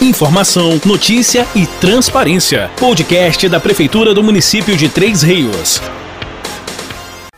Informação, notícia e transparência. Podcast da Prefeitura do Município de Três Rios.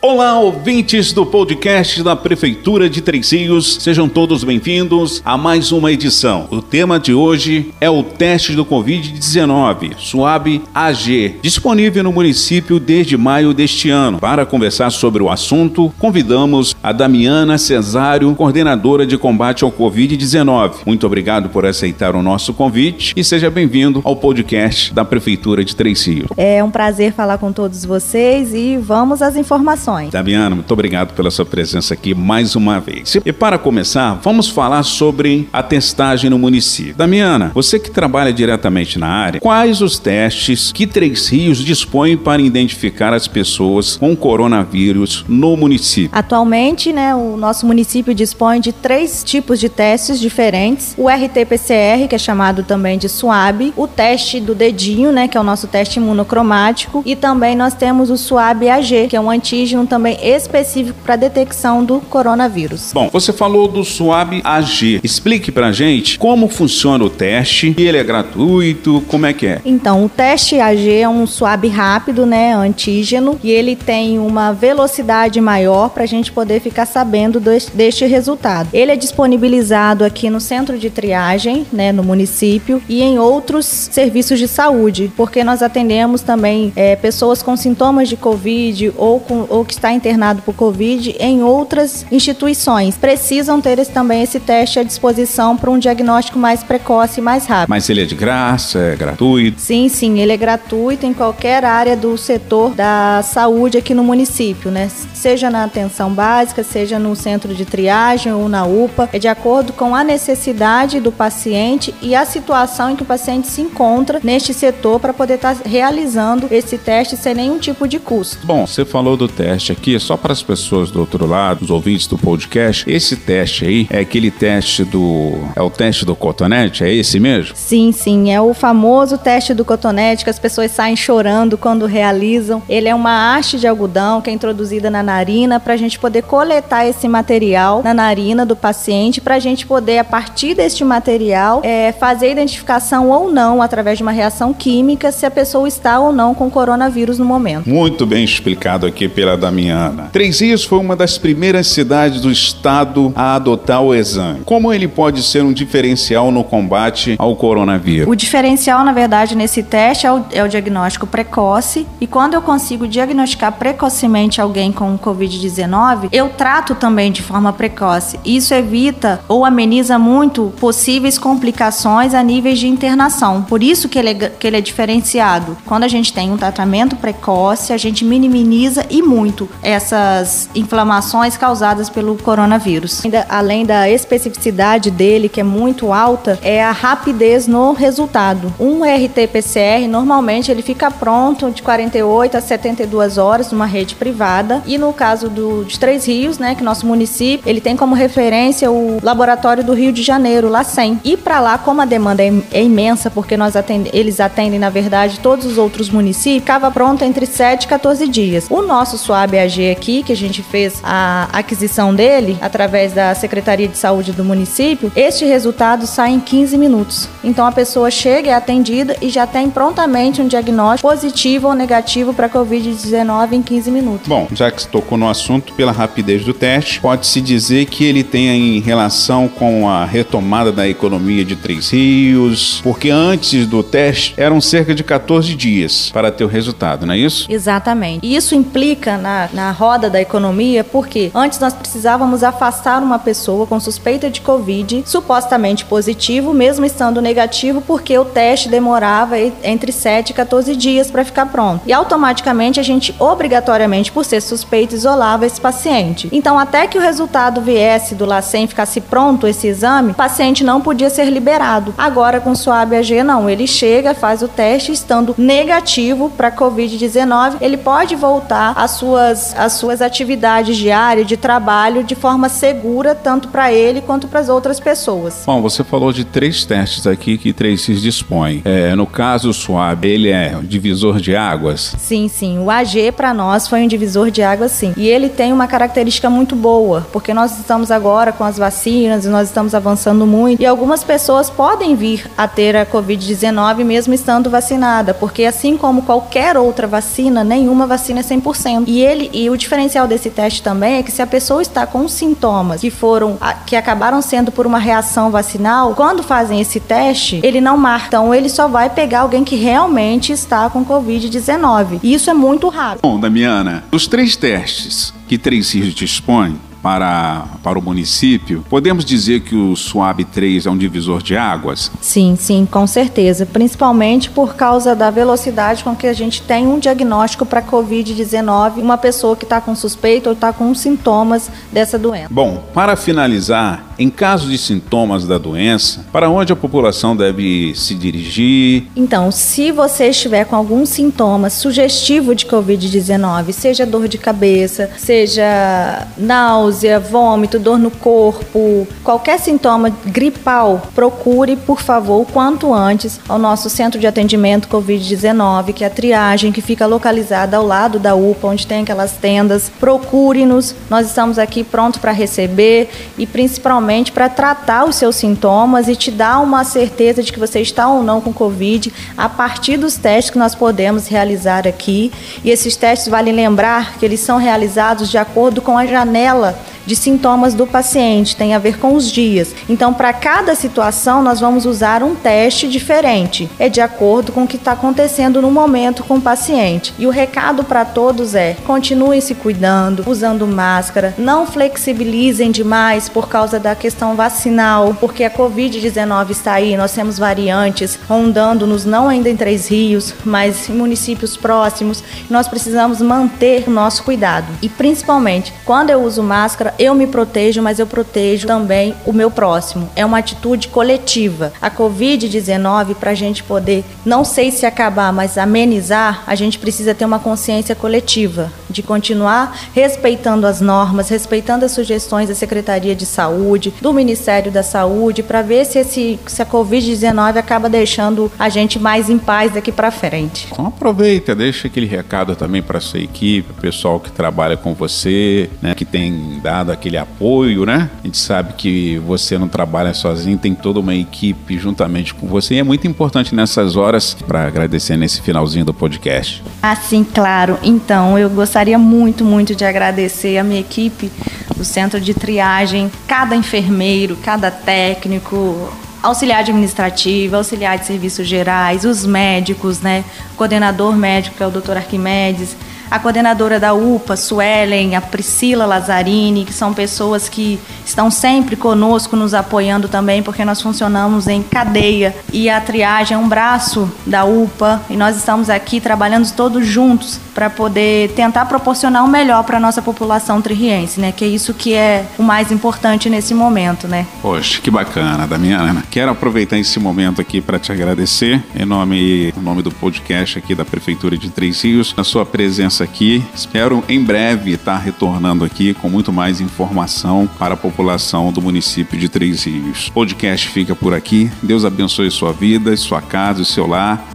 Olá, ouvintes do podcast da Prefeitura de Três Rios, sejam todos bem-vindos a mais uma edição. O tema de hoje é o teste do Covid-19, SUAB AG, disponível no município desde maio deste ano. Para conversar sobre o assunto, convidamos a Damiana Cesário, coordenadora de combate ao Covid-19. Muito obrigado por aceitar o nosso convite e seja bem-vindo ao podcast da Prefeitura de Três Rios. É um prazer falar com todos vocês e vamos às informações. Damiana, muito obrigado pela sua presença aqui mais uma vez. E para começar, vamos falar sobre a testagem no município. Damiana, você que trabalha diretamente na área, quais os testes que Três Rios dispõe para identificar as pessoas com coronavírus no município? Atualmente, né, o nosso município dispõe de três tipos de testes diferentes: o RT-PCR, que é chamado também de SUAB, o teste do dedinho, né, que é o nosso teste imunocromático, e também nós temos o SUAB AG, que é um antígeno também específico para detecção do coronavírus. Bom, você falou do SWAB AG. Explique para gente como funciona o teste, ele é gratuito, como é que é? Então, o teste AG é um SWAB rápido, né, antígeno, e ele tem uma velocidade maior para a gente poder ficar sabendo deste resultado. Ele é disponibilizado aqui no centro de triagem, né, no município, e em outros serviços de saúde, porque nós atendemos também é, pessoas com sintomas de Covid ou, com, ou que está internado por Covid em outras instituições. Precisam ter esse, também esse teste à disposição para um diagnóstico mais precoce e mais rápido. Mas ele é de graça, é gratuito? Sim, sim, ele é gratuito em qualquer área do setor da saúde aqui no município, né? Seja na atenção básica, seja no centro de triagem ou na UPA, é de acordo com a necessidade do paciente e a situação em que o paciente se encontra neste setor para poder estar tá realizando esse teste sem nenhum tipo de custo. Bom, você falou do teste aqui, só para as pessoas do outro lado, os ouvintes do podcast, esse teste aí é aquele teste do. É o teste do cotonete? É esse mesmo? Sim, sim. É o famoso teste do cotonete que as pessoas saem chorando quando realizam. Ele é uma haste de algodão que é introduzida na narina para a gente poder coletar esse material na narina do paciente, para a gente poder, a partir deste material, é, fazer a identificação ou não, através de uma reação química, se a pessoa está ou não com coronavírus no momento. Muito bem explicado aqui pela Damiana. Três Rios foi uma das primeiras cidades do estado a adotar o exame. Como ele pode ser um diferencial no combate ao coronavírus? O diferencial, na verdade, nesse teste é o, é o diagnóstico precoce. E quando eu consigo diagnosticar precocemente alguém com Covid-19, eu trato também de forma precoce. Isso evita ou ameniza muito possíveis complicações a níveis de internação. Por isso que ele é, que ele é diferenciado. Quando a gente tem um tratamento precoce, a gente minimiza e muito essas inflamações causadas pelo coronavírus. Ainda, além da especificidade dele, que é muito alta, é a rapidez no resultado. Um RT-PCR, normalmente, ele fica pronto de 48 a 72 horas numa rede privada. E no caso do, de Três Rios, né, que nosso município, ele tem como referência o laboratório do Rio de Janeiro, lá 100. E para lá, como a demanda é, é imensa, porque nós atende, eles atendem, na verdade, todos os outros municípios, ficava pronto entre 7 e 14 dias. O nosso SWAB BAG aqui, que a gente fez a aquisição dele através da Secretaria de Saúde do município, este resultado sai em 15 minutos. Então a pessoa chega, é atendida e já tem prontamente um diagnóstico positivo ou negativo para Covid-19 em 15 minutos. Bom, já que você tocou no assunto, pela rapidez do teste, pode-se dizer que ele tem em relação com a retomada da economia de Três Rios, porque antes do teste eram cerca de 14 dias para ter o resultado, não é isso? Exatamente. E isso implica na na, roda da economia, porque antes nós precisávamos afastar uma pessoa com suspeita de Covid, supostamente positivo, mesmo estando negativo, porque o teste demorava entre 7 e 14 dias para ficar pronto. E automaticamente a gente, obrigatoriamente, por ser suspeito, isolava esse paciente. Então, até que o resultado viesse do LACEN, ficasse pronto esse exame, o paciente não podia ser liberado. Agora, com o SUAB AG, não. Ele chega, faz o teste, estando negativo para Covid-19, ele pode voltar às suas as suas atividades diárias de trabalho de forma segura, tanto para ele quanto para as outras pessoas. Bom, você falou de três testes aqui que Tracy dispõe. É, no caso, o SWAB, ele é um divisor de águas? Sim, sim. O AG, para nós, foi um divisor de águas, sim. E ele tem uma característica característica muito boa, porque nós estamos agora com as vacinas e nós estamos avançando muito e algumas pessoas podem vir a ter a Covid-19 mesmo estando vacinada, porque assim como qualquer outra vacina, nenhuma vacina é 100%. E ele e o diferencial desse teste também é que se a pessoa está com sintomas que foram que acabaram sendo por uma reação vacinal, quando fazem esse teste, ele não marca. Então ele só vai pegar alguém que realmente está com Covid-19. E isso é muito raro. Bom, Damiana, os três testes que Três Rios dispõe, para, para o município, podemos dizer que o SUAB 3 é um divisor de águas? Sim, sim, com certeza. Principalmente por causa da velocidade com que a gente tem um diagnóstico para Covid-19, uma pessoa que está com suspeita ou está com sintomas dessa doença. Bom, para finalizar, em caso de sintomas da doença, para onde a população deve se dirigir? Então, se você estiver com algum sintoma sugestivo de Covid-19, seja dor de cabeça, seja náusea, vômito, dor no corpo, qualquer sintoma gripal, procure, por favor, o quanto antes ao nosso centro de atendimento Covid-19, que é a triagem que fica localizada ao lado da UPA, onde tem aquelas tendas. Procure-nos, nós estamos aqui prontos para receber e principalmente para tratar os seus sintomas e te dar uma certeza de que você está ou não com Covid a partir dos testes que nós podemos realizar aqui. E esses testes, vale lembrar que eles são realizados de acordo com a janela de sintomas do paciente, tem a ver com os dias. Então, para cada situação, nós vamos usar um teste diferente, é de acordo com o que está acontecendo no momento com o paciente. E o recado para todos é: continuem se cuidando, usando máscara, não flexibilizem demais por causa da questão vacinal, porque a Covid-19 está aí, nós temos variantes rondando-nos, não ainda em Três Rios, mas em municípios próximos. Nós precisamos manter nosso cuidado. E principalmente, quando eu uso máscara, eu me protejo, mas eu protejo também o meu próximo. É uma atitude coletiva. A Covid-19, para a gente poder, não sei se acabar, mas amenizar, a gente precisa ter uma consciência coletiva de continuar respeitando as normas, respeitando as sugestões da Secretaria de Saúde, do Ministério da Saúde, para ver se, esse, se a Covid-19 acaba deixando a gente mais em paz daqui para frente. Então aproveita, deixa aquele recado também para sua equipe, o pessoal que trabalha com você, né, que tem dado aquele apoio, né? A gente sabe que você não trabalha sozinho, tem toda uma equipe juntamente com você e é muito importante nessas horas para agradecer nesse finalzinho do podcast. Ah, sim, claro. Então, eu gostaria muito, muito de agradecer a minha equipe do Centro de Triagem, cada enfermeiro, cada técnico, auxiliar administrativo, auxiliar de serviços gerais, os médicos, né? O coordenador médico, que é o Dr. Arquimedes, a coordenadora da UPA, Suelen, a Priscila Lazzarini, que são pessoas que estão sempre conosco, nos apoiando também, porque nós funcionamos em cadeia e a triagem é um braço da UPA e nós estamos aqui trabalhando todos juntos para poder tentar proporcionar o melhor para a nossa população tririense, né? Que é isso que é o mais importante nesse momento, né? Poxa, que bacana, Damiana. Quero aproveitar esse momento aqui para te agradecer em nome, em nome do podcast aqui da Prefeitura de Três Rios, a sua presença aqui. Espero em breve estar retornando aqui com muito mais informação para a população do município de Três Rios. O podcast fica por aqui. Deus abençoe sua vida, sua casa e seu lar.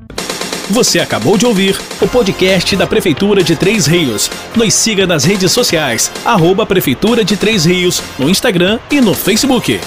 Você acabou de ouvir o podcast da Prefeitura de Três Rios. Nos siga nas redes sociais, arroba Prefeitura de Três Rios, no Instagram e no Facebook.